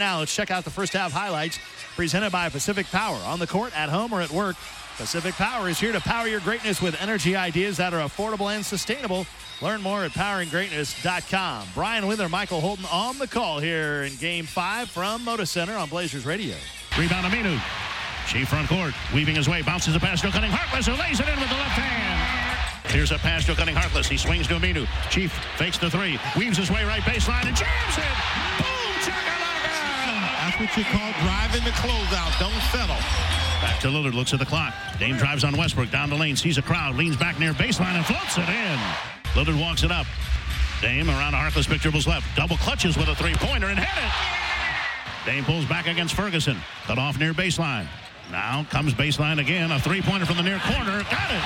now. Let's check out the first half highlights presented by Pacific Power on the court, at home, or at work. Pacific Power is here to power your greatness with energy ideas that are affordable and sustainable. Learn more at poweringgreatness.com. Brian Wheeler, Michael Holton on the call here in Game 5 from Moda Center on Blazers Radio. Rebound Aminu. Chief front court, weaving his way, bounces a pass to Cunning Harkless, who lays it in with the left hand. Here's a pass to Cunning Harkless. He swings to Aminu. Chief fakes the three, weaves his way right baseline, and jams it. Boom, what you call driving the closeout. Don't settle. Back to Lillard, looks at the clock. Dame drives on Westbrook, down the lane, sees a crowd, leans back near baseline, and floats it in. Lillard walks it up. Dame around a Harkless pick dribbles left. Double clutches with a three-pointer and hit it. Dame pulls back against Ferguson. Cut off near baseline. Now comes baseline again. A three-pointer from the near corner. Got it.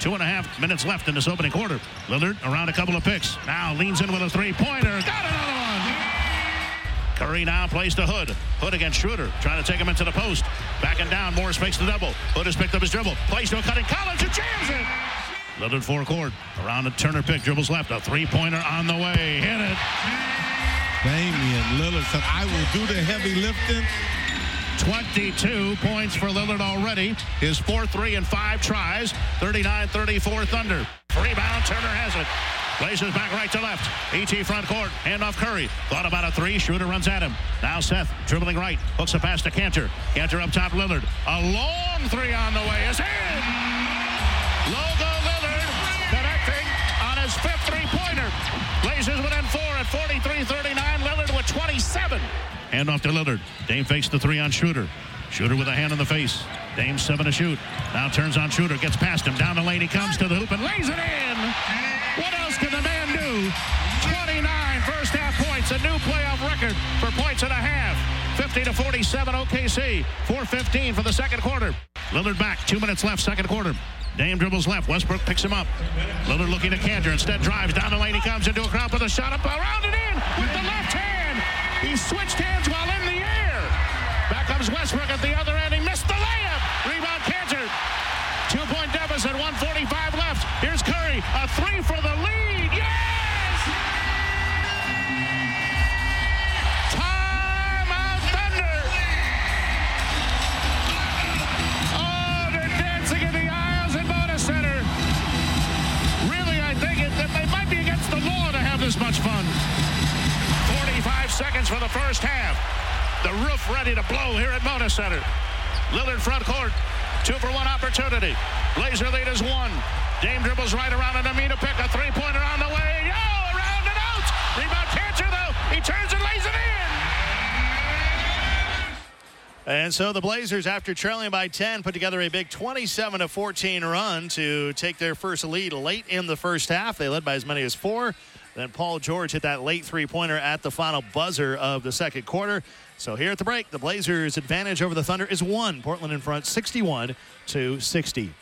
Two and a half minutes left in this opening quarter. Lillard around a couple of picks. Now leans in with a three-pointer. Got one. Curry now plays to Hood. Hood against Schroeder. Trying to take him into the post. Backing down. Morris makes the double. Hood has picked up his dribble. Plays to a cutting Collins and jams it. Lillard four court. Around a Turner pick. Dribbles left. A three-pointer on the way. Hit it. Damian Lillard said, I will do the heavy lifting. 22 points for Lillard already. His 4-3 and 5 tries. 39-34 Thunder. Rebound, Turner has it. Blazers back right to left. ET front court. Hand off Curry. Thought about a three. Schroeder runs at him. Now Seth dribbling right. Hooks a pass to Kanter. Kanter up top Lillard. A long three on the way is in. Logo Lillard connecting on his fifth three-pointer. Blazers within four at 43-39. Lillard with 27. Hand off to Lillard. Dame fakes the three on Schroeder. Schroeder with a hand in the face. Dame seven to shoot. Now turns on Schroeder. Gets past him. Down the lane he comes to the hoop and lays it in. Points and a half. 50 to 47 OKC. 4.15 for the second quarter. Lillard back. Two minutes left second quarter. Dame dribbles left. Westbrook picks him up. Lillard looking to Kanter. Instead drives down the lane. He comes into a crowd with a shot up around and in with the left hand. He switched hands while in the air. Back comes Westbrook at the other end. Seconds for the first half. The roof ready to blow here at Moda Center. Lillard front court. Two for one opportunity. Blazer lead is one. Dame dribbles right around and Aminu pick a three-pointer on the way. Yo, around and out. Rebound Kanter, though. He turns and lays it in. And so the Blazers, after trailing by 10, put together a big 27 to 14 run to take their first lead late in the first half. They led by as many as four. Then Paul George hit that late three pointer at the final buzzer of the second quarter. So here at the break, the Blazers' advantage over the Thunder is one. Portland in front 61 to 60.